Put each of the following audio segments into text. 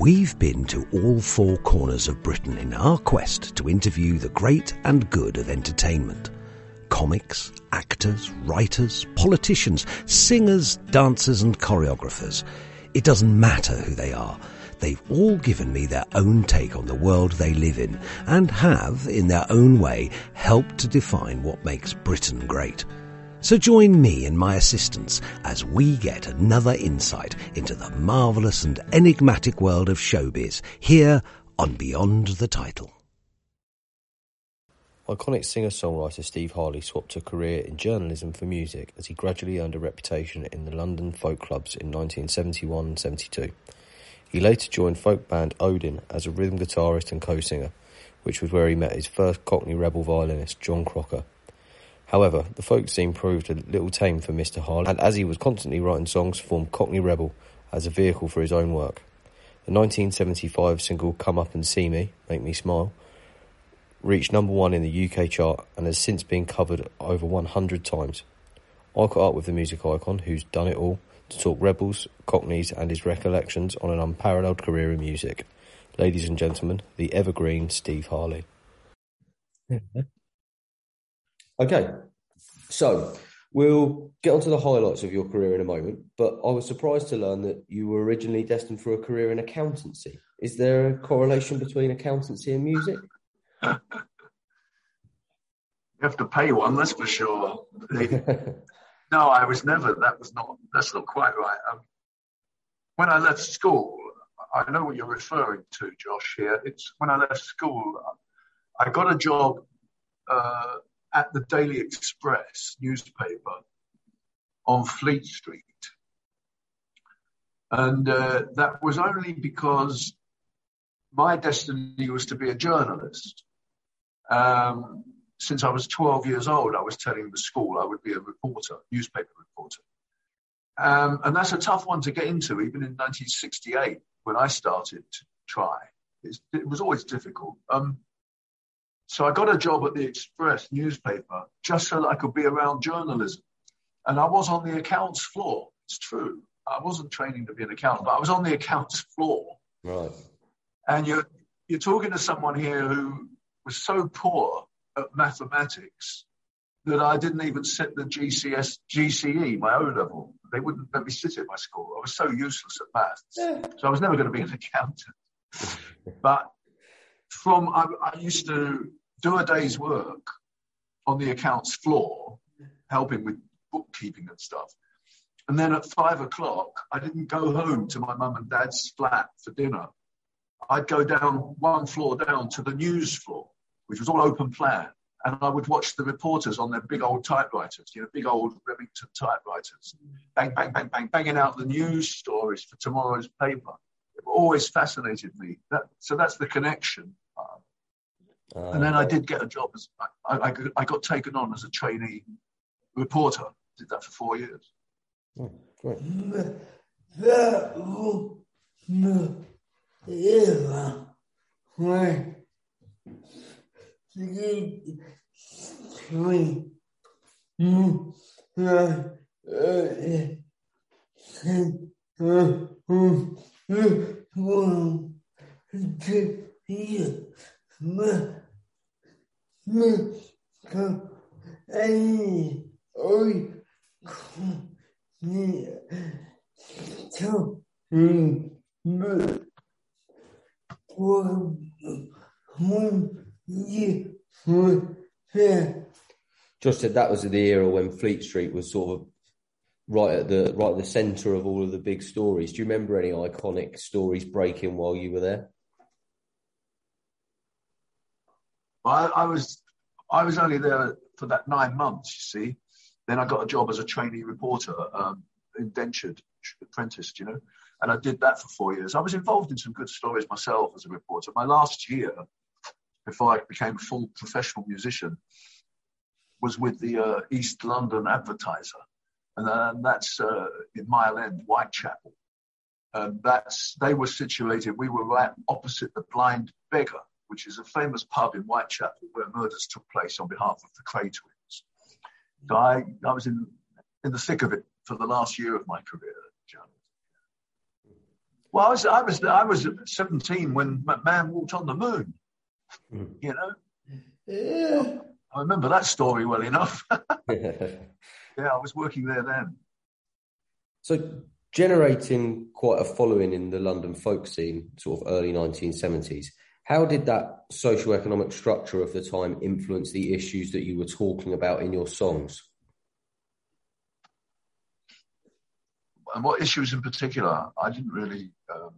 We've been to all four corners of Britain in our quest to interview the great and good of entertainment. Comics, actors, writers, politicians, singers, dancers and choreographers. It doesn't matter who they are. They've all given me their own take on the world they live in and have, in their own way, helped to define what makes Britain great. So join me and my assistants as we get another insight into the marvellous and enigmatic world of showbiz here on Beyond the Title. Iconic singer-songwriter Steve Harley swapped a career in journalism for music as he gradually earned a reputation in the London folk clubs in 1971-72. He later joined folk band Odin as a rhythm guitarist and co-singer, which was where he met his first Cockney rebel violinist John Crocker. However, the folk scene proved a little tame for Mr. Harley, and as he was constantly writing songs, formed Cockney Rebel as a vehicle for his own work. The 1975 single Come Up and See Me, Make Me Smile, reached number one in the UK chart and has since been covered over 100 times. I caught up with the music icon who's done it all to talk Rebels, Cockneys and his recollections on an unparalleled career in music. Ladies and gentlemen, the evergreen Steve Harley. Okay, so we'll get onto the highlights of your career in a moment, but I was surprised to learn that you were originally destined for a career in accountancy. Is there a correlation between accountancy and music? You have to pay one, that's for sure. no, I was never. That was not. That's not quite right. Um, when I left school, I know what you're referring to, Josh. Here, it's when I left school. I got a job uh, at the Daily Express newspaper on Fleet Street, and uh, that was only because my destiny was to be a journalist. Um, since I was 12 years old, I was telling the school I would be a reporter, newspaper reporter. Um, and that's a tough one to get into, even in 1968 when I started to try. It's, it was always difficult. Um, so I got a job at the Express newspaper just so that I could be around journalism. And I was on the accounts floor. It's true. I wasn't training to be an accountant, but I was on the accounts floor. Right. And you're, you're talking to someone here who was so poor at mathematics that I didn't even sit the GCS, GCE, my O level. They wouldn't let me sit at my school. I was so useless at maths. Yeah. So I was never going to be an accountant. but from, I, I used to do a day's work on the accounts floor, helping with bookkeeping and stuff. And then at five o'clock, I didn't go home to my mum and dad's flat for dinner. I'd go down one floor down to the news floor, which was all open plan. And I would watch the reporters on their big old typewriters, you know, big old Remington typewriters, bang, bang, bang, bang, banging out the news stories for tomorrow's paper. It always fascinated me. That, so that's the connection. Uh, And then I did get a job as I, I, I got taken on as a trainee reporter. Did that for four years. oh, great. Josh said that was the era when Fleet Street was sort of right at the right at the centre of all of the big stories. Do you remember any iconic stories breaking while you were there? I, I was I was only there for that nine months, you see. Then I got a job as a trainee reporter, um, indentured apprentice, you know, and I did that for four years. I was involved in some good stories myself as a reporter. My last year, before I became a full professional musician, was with the uh, East London Advertiser, and uh, that's uh, in Mile End, Whitechapel. And that's they were situated. We were right opposite the Blind Beggar, which is a famous pub in Whitechapel where murders took place on behalf of the Kray twins. So I, I was in in the thick of it for the last year of my career. John. Well, I was, I was, I was 17 when man walked on the moon. Mm. You know. Yeah. I remember that story well enough. yeah, I was working there then. So, generating quite a following in the London folk scene, sort of early 1970s. How did that socio-economic structure of the time influence the issues that you were talking about in your songs? And what issues in particular? I didn't really. Um,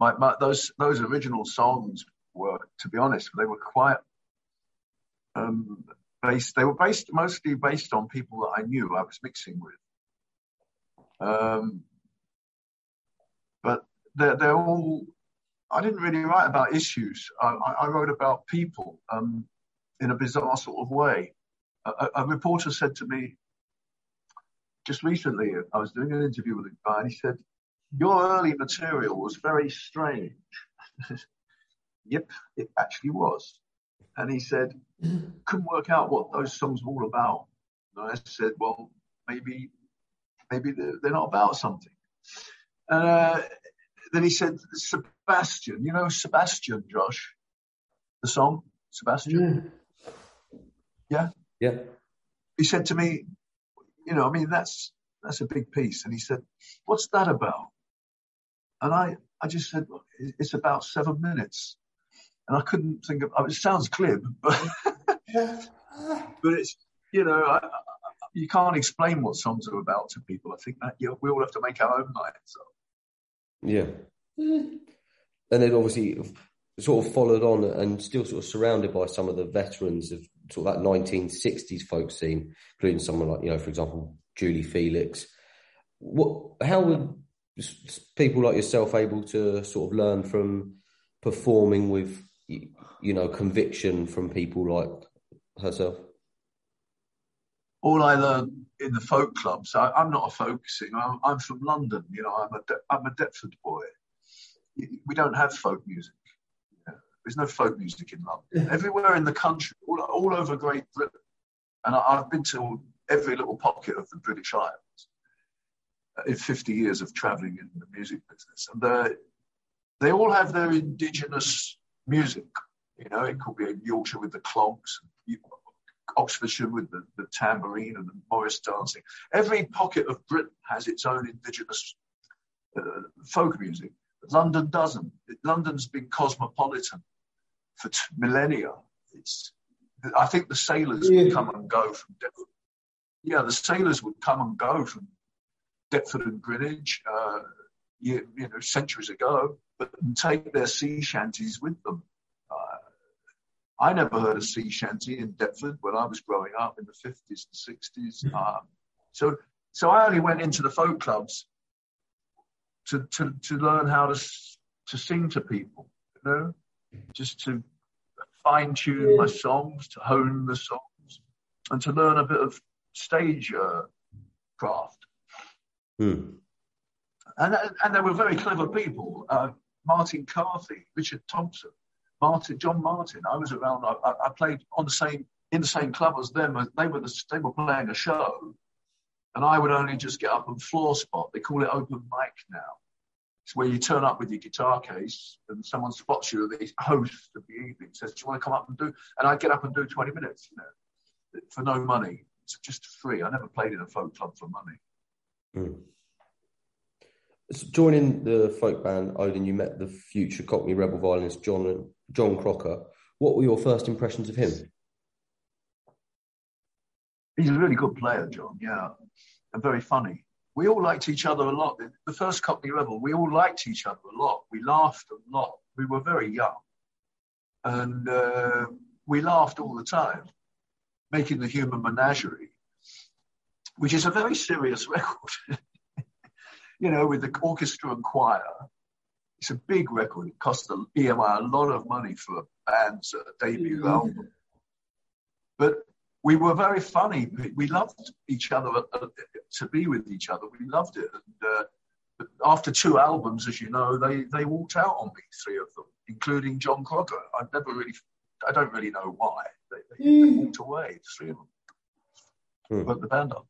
my, my, those those original songs were, to be honest, they were quite um, based. They were based mostly based on people that I knew I was mixing with. Um, but they're, they're all. I didn't really write about issues. I, I wrote about people um, in a bizarre sort of way. A, a, reporter said to me just recently, I was doing an interview with a guy, and he said, "Your early material was very strange." yep, it actually was. And he said, couldn't work out what those songs were all about. And I said, well, maybe, maybe they're, they're not about something. Uh, then he said, Sebastian, you know Sebastian, Josh, the song Sebastian. Yeah. Yeah. yeah. He said to me, you know, I mean, that's that's a big piece. And he said, what's that about? And I, I just said, it's about seven minutes and I couldn't think of. it sounds glib, but but it's you know I, I, you can't explain what songs are about to people. I think that you know, we all have to make our own minds So. Yeah, mm. and then obviously sort of followed on and still sort of surrounded by some of the veterans of sort of that 1960s folk scene, including someone like you know, for example, Julie Felix. What? How were people like yourself able to sort of learn from performing with you know, conviction from people like herself? All I learned in the folk clubs, I, am not a folk singer. I'm, I'm, from London. You know, I'm a De- I'm a Deptford boy. We don't have folk music. There's no folk music in London. Everywhere in the country, all, all over Great Britain, and I, have been to every little pocket of the British Isles uh, in 50 years of travelling in the music business, and they all have their indigenous music. You know, it could be in Yorkshire with the clogs, Oxfordshire with the, the tambourine and the Morris dancing. Every pocket of Britain has its own indigenous uh, folk music. London doesn't. London's been cosmopolitan for t- millennia. It's, I think the sailors yeah. would come and go from Deptford. Yeah, the sailors would come and go from Deptford and Greenwich, uh, you, you know, centuries ago but take their sea shanties with them. I never heard a sea shanty in Deptford when I was growing up in the 50s and 60s. Hmm. Um, so, so I only went into the folk clubs to, to, to learn how to, to sing to people, you know, just to fine tune yeah. my songs, to hone the songs, and to learn a bit of stage uh, craft. Hmm. And, and they were very clever people. Uh, Martin Carthy, Richard Thompson, Martin, John Martyn. I was around. I, I, played on the same in the same club as them. They were the, they were playing a show, and I would only just get up and floor spot. They call it open mic now. It's where you turn up with your guitar case and someone spots you, the host of the evening says, Do you want to come up and do? And I get up and do 20 minutes, you know, for no money. It's just free. I never played in a folk club for money. Mm. So joining the folk band Odin, you met the future Cockney rebel violinist John John Crocker. What were your first impressions of him? He's a really good player, John. Yeah, and very funny. We all liked each other a lot. The first Cockney Rebel, we all liked each other a lot. We laughed a lot. We were very young, and uh, we laughed all the time, making the Human Menagerie, which is a very serious record you know, with the orchestra and choir. It's a big record. It cost the EMI a lot of money for a band's uh, debut mm-hmm. album. But we were very funny. We loved each other uh, uh, to be with each other. We loved it. And uh, but after two albums, as you know, they, they walked out on me, three of them, including John Crocker. I never really, I don't really know why. They, they, mm. they walked away, three of them. Mm. But the band up.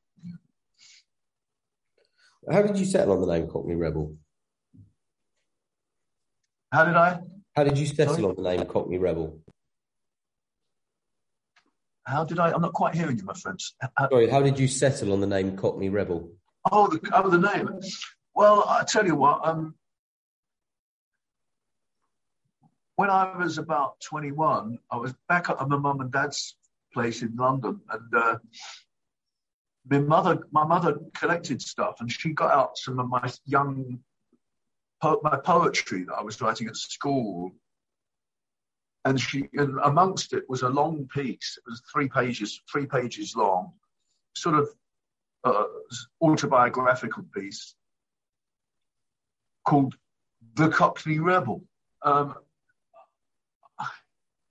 How did you settle on the name Cockney Rebel? How did I? How did you settle Sorry? on the name Cockney Rebel? How did I? I'm not quite hearing you, my friends. How- Sorry, how did you settle on the name Cockney Rebel? Oh, the, oh, the name. Well, I tell you what. Um, when I was about 21, I was back at my mum and dad's place in London, and uh, my mother, my mother collected stuff, and she got out some of my young, po- my poetry that I was writing at school. And she, and amongst it was a long piece. It was three pages, three pages long, sort of uh, autobiographical piece called The Cockney Rebel. Um,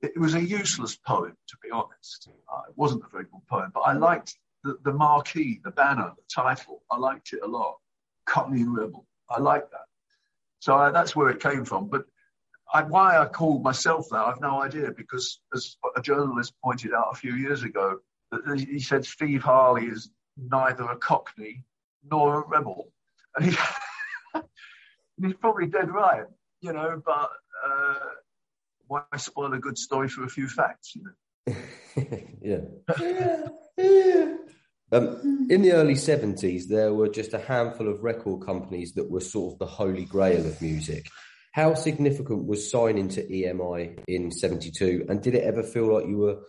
it was a useless poem, to be honest. Uh, it wasn't a very good poem, but I liked the, the marquee, the banner, the title. I liked it a lot. Cockney Rebel. I like that. So I, that's where it came from. But I, why I called myself that, I've no idea, because as a journalist pointed out a few years ago, he said Steve Harley is neither a Cockney nor a rebel. And he, he's probably dead right, you know, but uh, why spoil a good story for a few facts, you know? yeah. Um, in the early 70s, there were just a handful of record companies that were sort of the holy grail of music. How significant was signing to EMI in 72? And did it ever feel like you were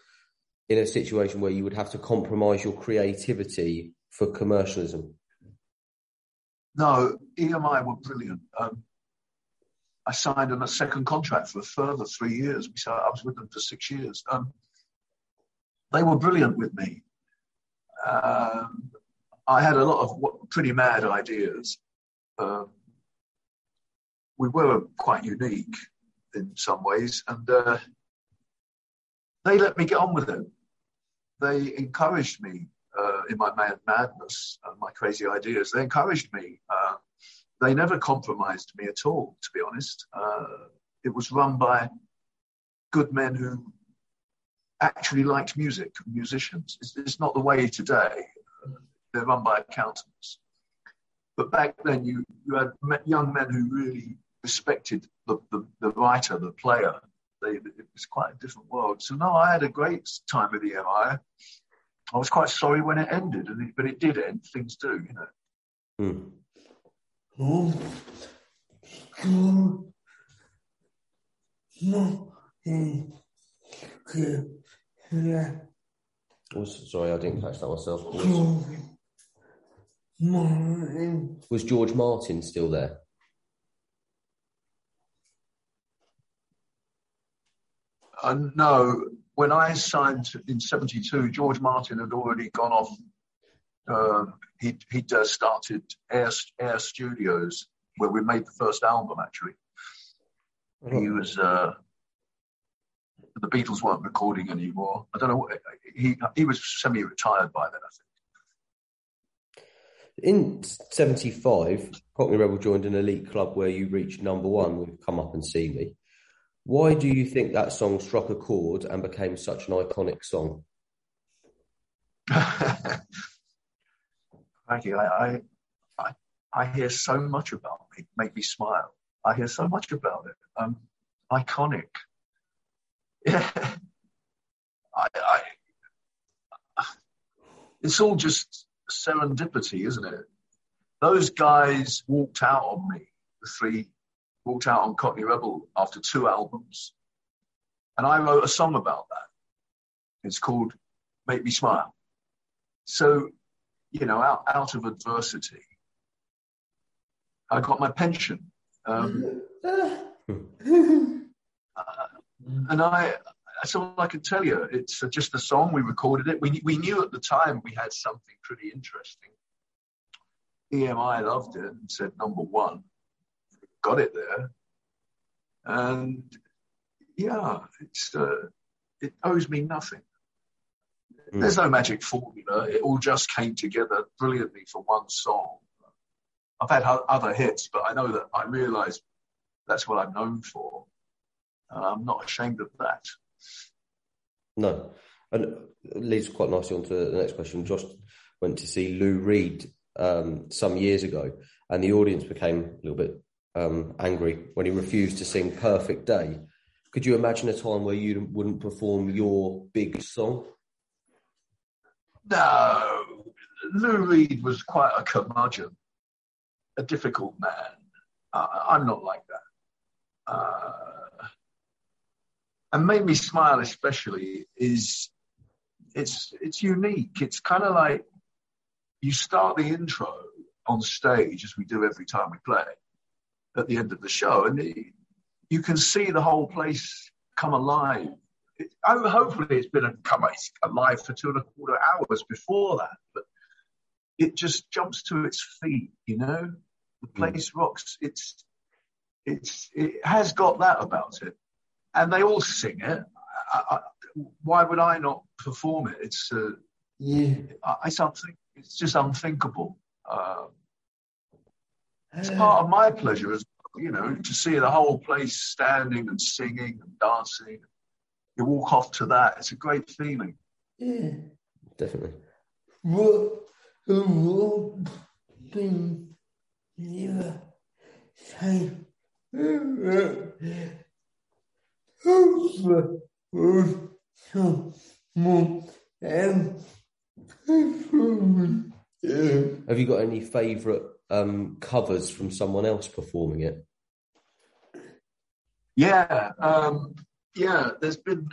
in a situation where you would have to compromise your creativity for commercialism? No, EMI were brilliant. Um, I signed on a second contract for a further three years. I was with them for six years. Um, they were brilliant with me. Um, I had a lot of pretty mad ideas. Um, we were quite unique in some ways, and uh, they let me get on with it. They encouraged me uh, in my mad madness and my crazy ideas. They encouraged me. Uh, they never compromised me at all, to be honest. Uh, it was run by good men who actually liked music, musicians. It's, it's not the way today. They're run by accountants. But back then, you, you had young men who really respected the, the, the writer, the player. They, it was quite a different world. So, no, I had a great time with EMI. I was quite sorry when it ended, and it, but it did end. Things do, you know. Hmm. Oh, sorry, I didn't catch that myself. Was, was George Martin still there? Uh, no, when I signed in '72, George Martin had already gone off. Uh, he'd, he'd uh, started Air, Air Studios, where we made the first album. Actually, he was. The Beatles weren't recording anymore. I don't know. What, He he was semi-retired by then, I think. In 75, Cockney Rebel joined an elite club where you reached number one with Come Up and See Me. Why do you think that song struck a chord and became such an iconic song? I, I, I, I hear so much about it. Make me smile. I hear so much about it. Um, iconic. Yeah. I, I, it's all just serendipity, isn't it? Those guys walked out on me, the three walked out on Cockney Rebel after two albums. And I wrote a song about that. It's called Make Me Smile. So, you know, out, out of adversity, I got my pension. Um, uh, and I, that's all I can tell you. It's just a song. We recorded it. We, we knew at the time we had something pretty interesting. EMI loved it and said number one. Got it there. And yeah, it's uh, it owes me nothing. Mm. There's no magic formula. It all just came together brilliantly for one song. I've had other hits, but I know that I realise that's what I'm known for. I'm not ashamed of that. No. And it leads quite nicely on to the next question. Josh went to see Lou Reed um, some years ago, and the audience became a little bit um, angry when he refused to sing Perfect Day. Could you imagine a time where you wouldn't perform your big song? No, Lou Reed was quite a curmudgeon, a difficult man. I'm not like that. Uh, and made me smile especially is it's it's unique. It's kind of like you start the intro on stage as we do every time we play at the end of the show, and it, you can see the whole place come alive. It, hopefully, it's been a, come alive for two and a quarter hours before that, but it just jumps to its feet. You know, the hmm. place mm. rocks. It's it's it has got that about it, and they all sing it. I, I, why would I not perform it? It's uh, yeah, it's something. It's just unthinkable. Uh, it's part of my pleasure as you know to see the whole place standing and singing and dancing. You walk off to that. It's a great feeling. Yeah, definitely. Have you got any favourite um, covers from someone else performing it? Yeah, um, yeah. There's been,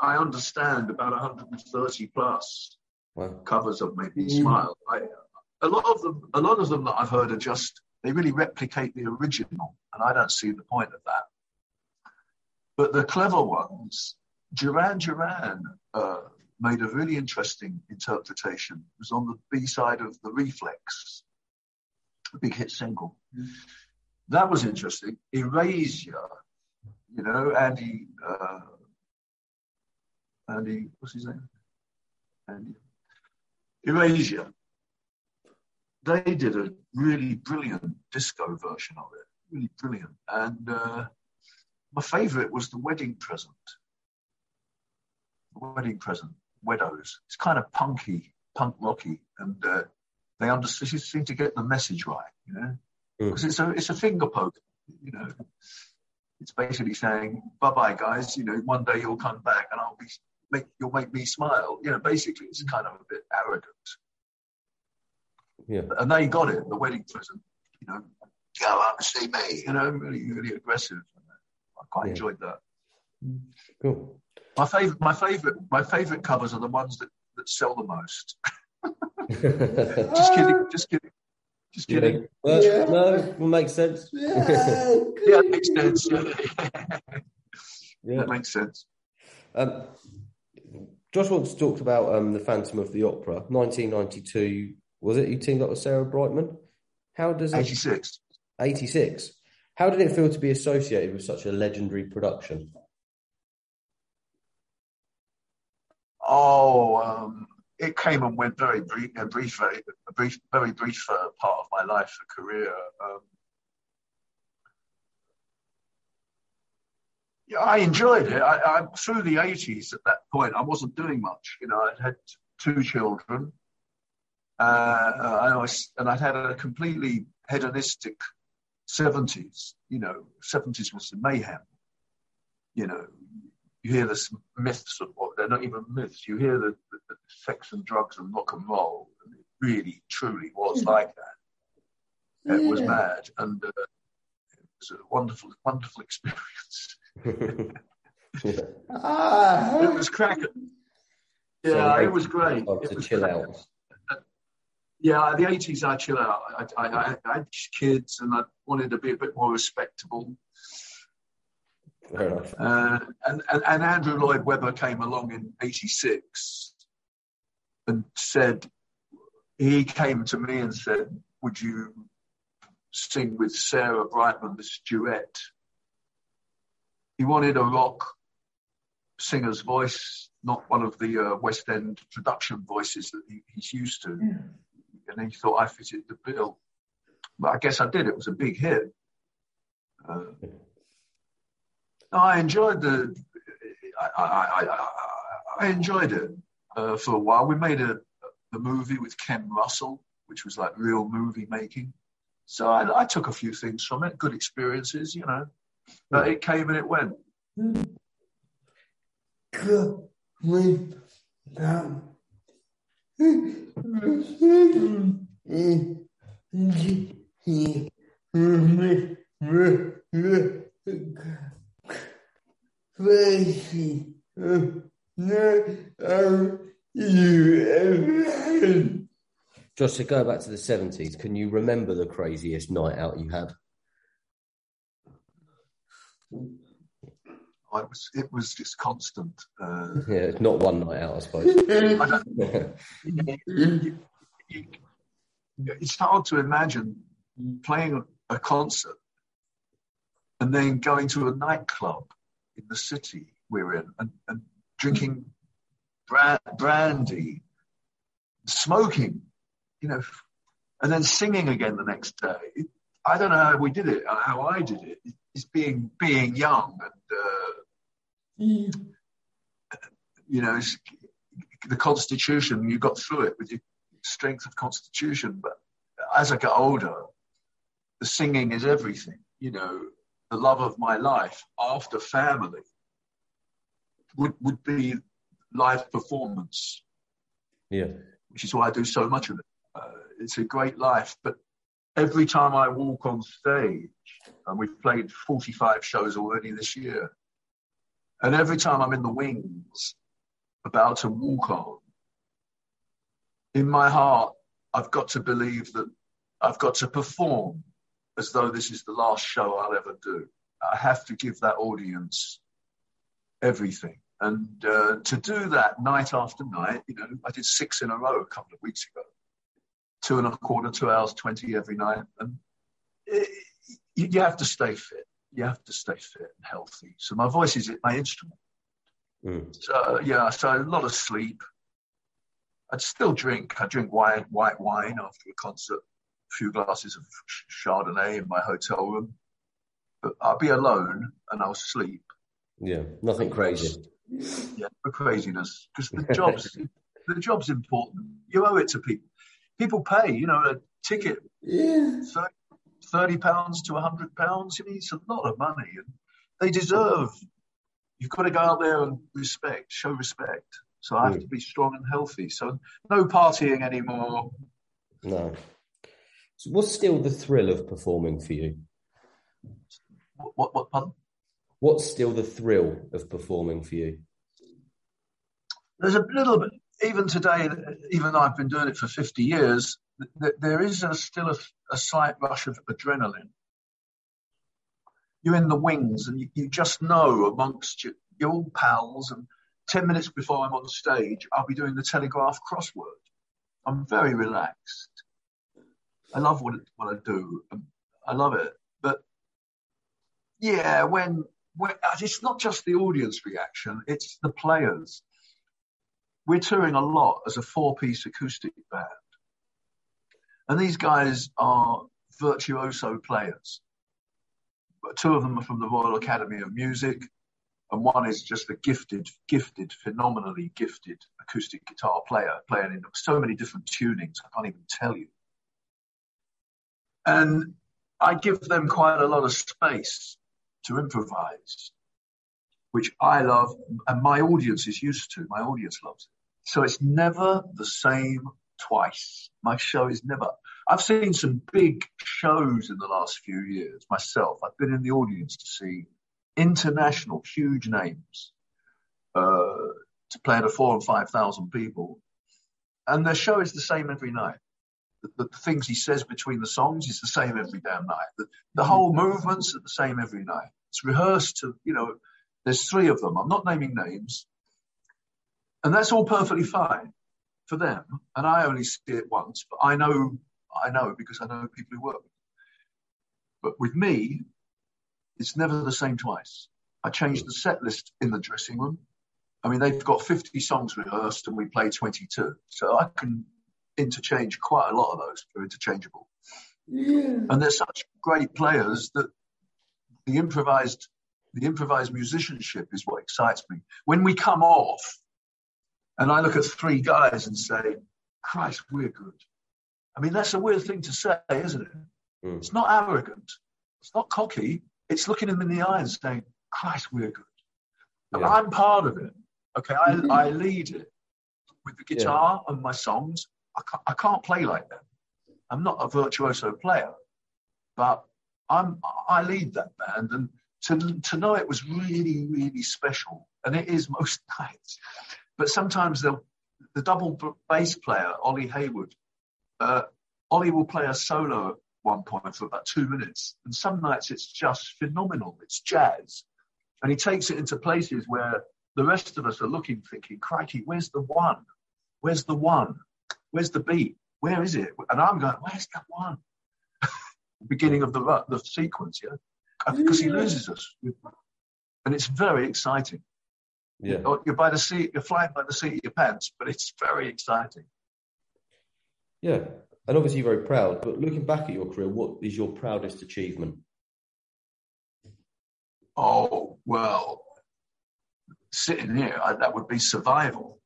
I understand, about 130 plus wow. covers of Make Me mm. Smile. I, a lot of them, a lot of them that I've heard are just they really replicate the original, and I don't see the point of that. But the clever ones, Duran Duran uh, made a really interesting interpretation. It was on the B side of The Reflex, a big hit single. Mm. That was interesting. Erasure, you know, Andy, uh, Andy, what's his name? Andy. Erasure. They did a really brilliant disco version of it, really brilliant. And uh, my favourite was the wedding present. The wedding present, widows. It's kind of punky, punk rocky, and uh, they understand, seem to get the message right, you know, because mm. it's a it's a finger poke, you know. It's basically saying, "Bye bye, guys. You know, one day you'll come back, and I'll be make you'll make me smile." You know, basically, it's kind of a bit arrogant. Yeah. And they got it. The wedding present, you know, go up and see me. You know, really, really aggressive. I quite yeah. enjoyed that. Cool. My favorite, my favorite, my favorite covers are the ones that, that sell the most. just kidding. Just kidding. Just kidding. Yeah. Well, yeah. No, will make sense. Yeah, yeah it makes sense. yeah, that makes sense. Um, Josh once talked about um, the Phantom of the Opera, 1992. Was it you teamed up with Sarah Brightman? How does it? 86. 86. How did it feel to be associated with such a legendary production? Oh, um, it came and went very brief, a brief, very, a brief, very brief uh, part of my life, a career. Um, yeah, I enjoyed it. I, I, through the eighties at that point, I wasn't doing much. You know, I'd had two children, uh, I was, and I'd had a completely hedonistic seventies. You know, seventies was the mayhem. You know, you hear the myths of what they're not even myths. You hear the, the, the, sex and drugs and rock and roll, and it really, truly was mm. like that. It yeah. was mad, and uh, it was a wonderful, wonderful experience. ah, it was cracking. Yeah, so it was great. It was chill out. Yeah, the eighties, I chill out. I, I, I, I had kids, and I wanted to be a bit more respectable. Fair enough. Uh, and, and, and Andrew Lloyd Webber came along in '86 and said, he came to me and said, "Would you sing with Sarah Brightman this duet?" He wanted a rock singer's voice, not one of the uh, West End production voices that he, he's used to. Yeah. And he thought I fitted the bill. But I guess I did. It was a big hit. Uh, I enjoyed the. I, I, I, I enjoyed it uh, for a while. We made a the movie with Ken Russell, which was like real movie making. So I, I took a few things from it, good experiences, you know. But it came and it went. Just to go back to the 70s, can you remember the craziest night out you had? I was, it was just constant. Uh, Yeah, it's not one night out, I suppose. I don't, you- you- it's hard to imagine playing a concert and then going to a nightclub in the city we're in and, and drinking bra- brandy, smoking, you know, and then singing again the next day. I don't know how we did it, how I did it. It's being being young and uh, you know it's, the Constitution. You got through it with your strength of Constitution, but as I get older, the singing is everything. You know, the love of my life after family would would be live performance yeah. which is why I do so much of it. Uh, it's a great life, but every time I walk on stage, and we've played 45 shows already this year, and every time I'm in the wings, about to walk on, in my heart, I've got to believe that I've got to perform as though this is the last show I'll ever do. I have to give that audience everything. And uh, to do that night after night, you know, I did six in a row a couple of weeks ago, two and a quarter, two hours, 20 every night. And it, you, you have to stay fit. You have to stay fit and healthy. So my voice is my instrument. Mm. So, yeah, so a lot of sleep. I'd still drink. I drink wine, white wine after a concert, a few glasses of Chardonnay in my hotel room. But I'll be alone and I'll sleep. Yeah, nothing crazy. Yeah, for craziness. Because the job's the job's important. You owe it to people. People pay, you know, a ticket, Yeah. 30 pounds to 100 pounds. I mean, it's a lot of money. And they deserve, you've got to go out there and respect, show respect. So I have Mm. to be strong and healthy. So no partying anymore. No. So what's still the thrill of performing for you? What, what, what pardon? What's still the thrill of performing for you? There's a little bit, even today, even though I've been doing it for 50 years, th- there is a, still a, a slight rush of adrenaline. You're in the wings and you, you just know amongst your, you're all pals. And 10 minutes before I'm on stage, I'll be doing the Telegraph crossword. I'm very relaxed. I love what, what I do. Um, I love it. But yeah, when, when it's not just the audience reaction, it's the players we're touring a lot as a four piece acoustic band. And these guys are virtuoso players. Two of them are from the Royal Academy of Music, and one is just a gifted, gifted, phenomenally gifted acoustic guitar player, playing in so many different tunings, I can't even tell you. And I give them quite a lot of space to improvise, which I love, and my audience is used to. My audience loves it. So it's never the same twice. My show is never. I've seen some big shows in the last few years myself. I've been in the audience to see international huge names uh, to play to four and five thousand people, and their show is the same every night. The, the, things he says between the songs is the same every damn night. The, the whole movements are the same every night. It's rehearsed to, you know, there's three of them. I'm not naming names. And that's all perfectly fine for them. And I only see it once, but I know, I know because I know people who work. But with me, it's never the same twice. I change the set list in the dressing room. I mean, they've got 50 songs rehearsed and we play 22. So I can interchange quite a lot of those. They're interchangeable. Yeah. And they're such great players that the improvised, the improvised musicianship is what excites me. When we come off, and I look at three guys and say, Christ, we're good. I mean, that's a weird thing to say, isn't it? Mm. It's not arrogant. It's not cocky. It's looking them in the eye and saying, Christ, we're good. Yeah. I'm part of it. Okay, I, mm-hmm. I lead it with the guitar yeah. and my songs. I can't, I can't play like them. I'm not a virtuoso player, but I'm I lead that band, and to to know it was really really special, and it is most nights. But sometimes the the double bass player Ollie Hayward, uh, Ollie will play a solo at one point for about two minutes, and some nights it's just phenomenal. It's jazz, and he takes it into places where the rest of us are looking, thinking, "Crikey, where's the one? Where's the one? Where's the beat? Where is it?" And I'm going, "Where's that one?" beginning of the the sequence, yeah, because he loses us, and it's very exciting. Yeah, you're by the seat, you're flying by the seat of your pants, but it's very exciting. Yeah, and obviously very proud. But looking back at your career, what is your proudest achievement? Oh well, sitting here, I, that would be survival.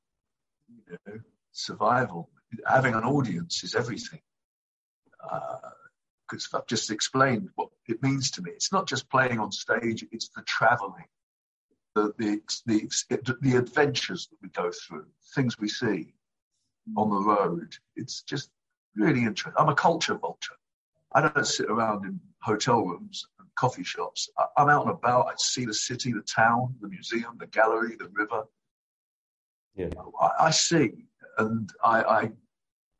You know, survival. Having an audience is everything. Uh, because I've just explained what it means to me. It's not just playing on stage; it's the traveling, the the the, the adventures that we go through, things we see on the road. It's just really interesting. I'm a culture vulture. I don't sit around in hotel rooms and coffee shops. I, am out and about. I see the city, the town, the museum, the gallery, the river. Yeah. I, I see, and I,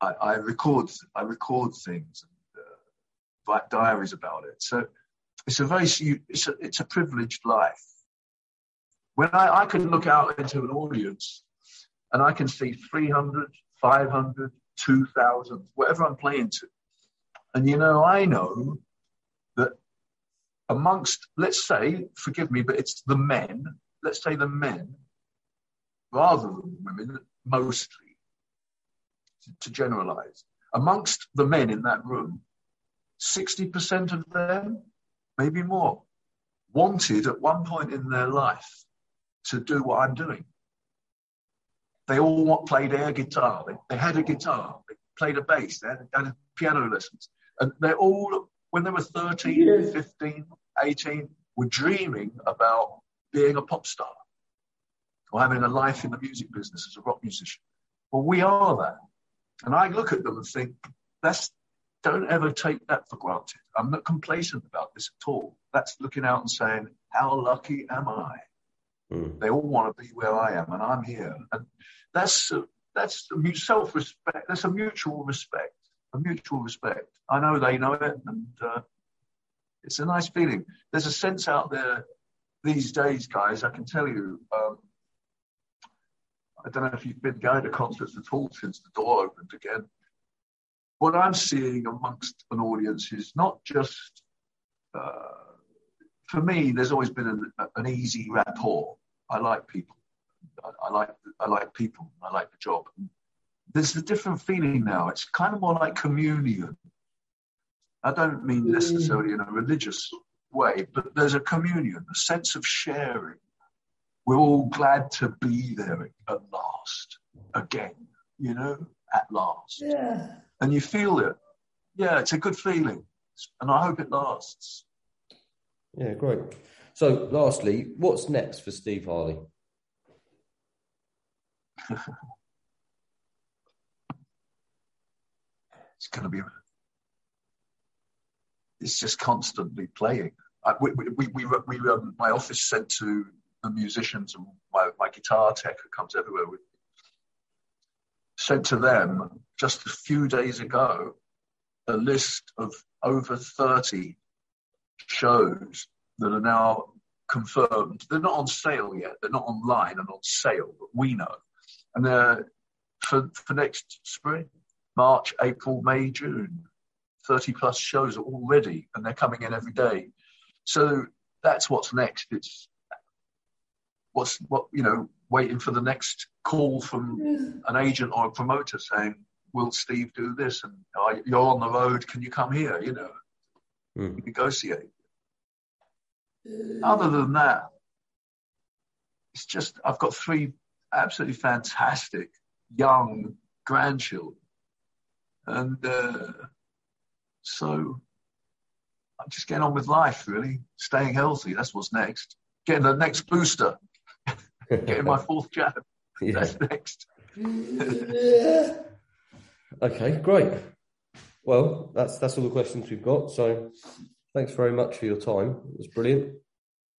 I, I, record. I record things and uh, write diaries about it. So it's a very it's a, it's a privileged life. When I, I can look out into an audience and I can see 300, 500, 2,000, whatever I'm playing to. And you know, I know that amongst, let's say, forgive me, but it's the men, let's say the men, rather than women, mostly, to, to generalize, amongst the men in that room, 60% of them, maybe more, wanted at one point in their life to do what I'm doing. They all played air guitar. They, they had a guitar. They played a bass. They had, had piano lessons. And they all, when they were 13, 15, 18, were dreaming about being a pop star or having a life in the music business as a rock musician. Well, we are that. And I look at them and think, that's don't ever take that for granted. I'm not complacent about this at all. That's looking out and saying, how lucky am I? Mm. They all want to be where I am, and I'm here. And that's that's self-respect. That's a mutual respect. A mutual respect. I know they know it, and uh, it's a nice feeling. There's a sense out there these days, guys. I can tell you. Um, I don't know if you've been going to concerts at all since the door opened again what I'm seeing amongst an audience is not just, uh, for me, there's always been an, an easy rapport. I like people. I, I, like I like people. I like the job. There's a different feeling now. It's kind of more like communion. I don't mean necessarily in a religious way, but there's a communion, a sense of sharing. We're all glad to be there at last, again, you know, at last. Yeah and you feel it. Yeah, it's a good feeling, and I hope it lasts. Yeah, great. So, lastly, what's next for Steve Harley? it's going to be. It's just constantly playing. I, we, we, we, we, um, my office sent to the musicians and my, my guitar tech who comes everywhere with sent to them just a few days ago a list of over 30 shows that are now confirmed. They're not on sale yet. They're not online and on sale, but we know. And they're for, for next spring, March, April, May, June. 30 plus shows already, and they're coming in every day. So that's what's next. It's what's what you know waiting for the next call from an agent or a promoter saying, "Will Steve do this?" and oh, you're on the road. Can you come here? You know, mm. negotiate. Other than that, it's just I've got three absolutely fantastic young grandchildren, and uh, so I'm just getting on with life, really. Staying healthy. That's what's next. Getting the next booster. Getting my fourth jab. Yeah. That's next. Okay, great. Well, that's that's all the questions we've got. So, thanks very much for your time. It was brilliant.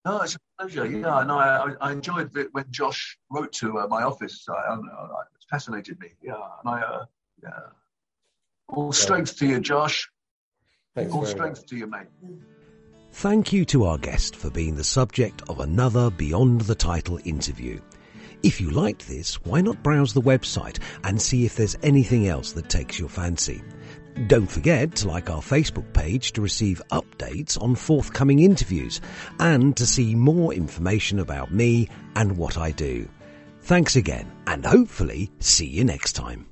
No, it's a pleasure. Yeah, no, I, I enjoyed it when Josh wrote to uh, my office. I, I, I, it fascinated me. Yeah, and I, uh, yeah. All strength to you, Josh. Thanks All strength much. to you, mate. Thank you to our guest for being the subject of another Beyond the Title interview. If you liked this, why not browse the website and see if there's anything else that takes your fancy? Don't forget to like our Facebook page to receive updates on forthcoming interviews and to see more information about me and what I do. Thanks again and hopefully see you next time.